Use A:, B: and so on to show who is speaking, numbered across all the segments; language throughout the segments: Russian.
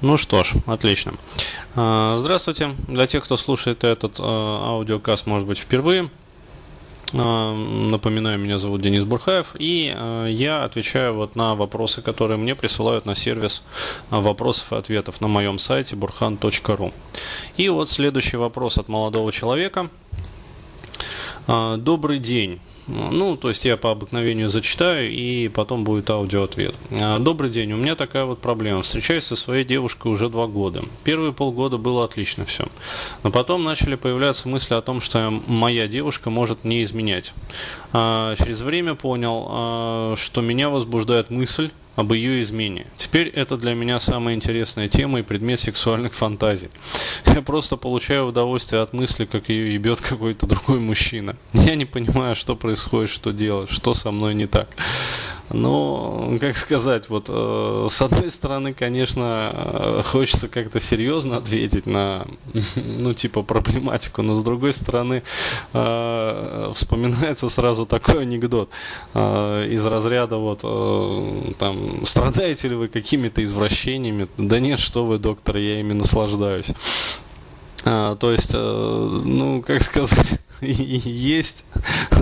A: Ну что ж, отлично. А, здравствуйте. Для тех, кто слушает этот а, аудиокаст, может быть, впервые. А, напоминаю, меня зовут Денис Бурхаев, и я отвечаю вот на вопросы, которые мне присылают на сервис вопросов и ответов на моем сайте burhan.ru. И вот следующий вопрос от молодого человека. Добрый день. Ну, то есть я по обыкновению зачитаю, и потом будет аудиоответ. А, Добрый день, у меня такая вот проблема. Встречаюсь со своей девушкой уже два года. Первые полгода было отлично все. Но потом начали появляться мысли о том, что моя девушка может не изменять. А, через время понял, а, что меня возбуждает мысль, об ее измене. Теперь это для меня самая интересная тема и предмет сексуальных фантазий. Я просто получаю удовольствие от мысли, как ее ебет какой-то другой мужчина. Я не понимаю, что происходит, что делать, что со мной не так. Но, как сказать, вот э, с одной стороны, конечно, э, хочется как-то серьезно ответить на, ну, типа, проблематику, но с другой стороны, э, вспоминается сразу такой анекдот э, из разряда вот, э, там, страдаете ли вы какими-то извращениями? Да нет, что вы, доктор, я ими наслаждаюсь. А, то есть, э, ну, как сказать, есть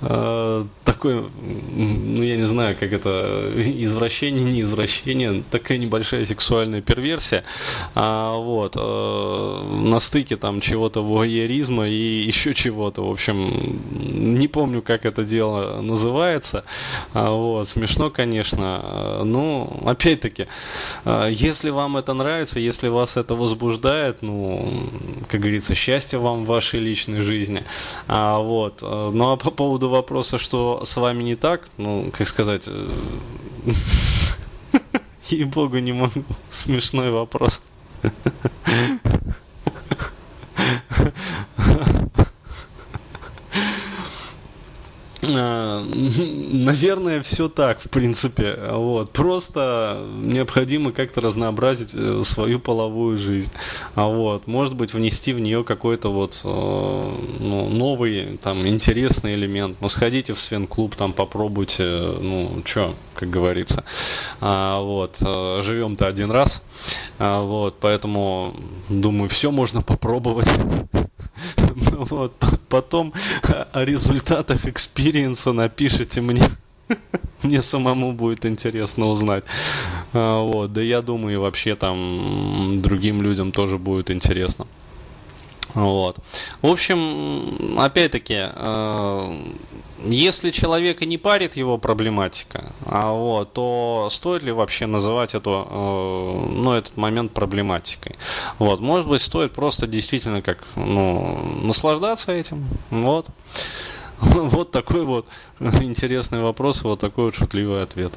A: э, такое, ну, я не знаю, как это, извращение, не извращение, такая небольшая сексуальная перверсия, а, вот, э, на стыке там чего-то вуайеризма и еще чего-то, в общем, не помню, как это дело называется, а, вот, смешно, конечно, ну, опять-таки, если вам это нравится, если вас это возбуждает, ну, как говорится, счастья вам в вашей личной жизни. А, вот. Ну а по поводу вопроса, что с вами не так, ну, как сказать, э, ей-богу, не могу. Смешной вопрос. Наверное, все так, в принципе. Вот. Просто необходимо как-то разнообразить э, свою половую жизнь. А вот. Может быть, внести в нее какой-то вот э, ну, новый, там, интересный элемент. Ну, сходите в свен-клуб, там, попробуйте, ну, что, как говорится. А, вот. Э, живем-то один раз. А, вот. Поэтому, думаю, все можно попробовать. Вот. Потом о результатах experience а напишите мне. Мне самому будет интересно узнать. А, вот. Да я думаю, вообще там другим людям тоже будет интересно. Вот. В общем, опять-таки, э, если человека не парит его проблематика, а вот, то стоит ли вообще называть эту, э, ну, этот момент проблематикой? Вот, может быть, стоит просто действительно как, ну, наслаждаться этим, вот. Вот такой вот интересный вопрос, вот такой вот шутливый ответ.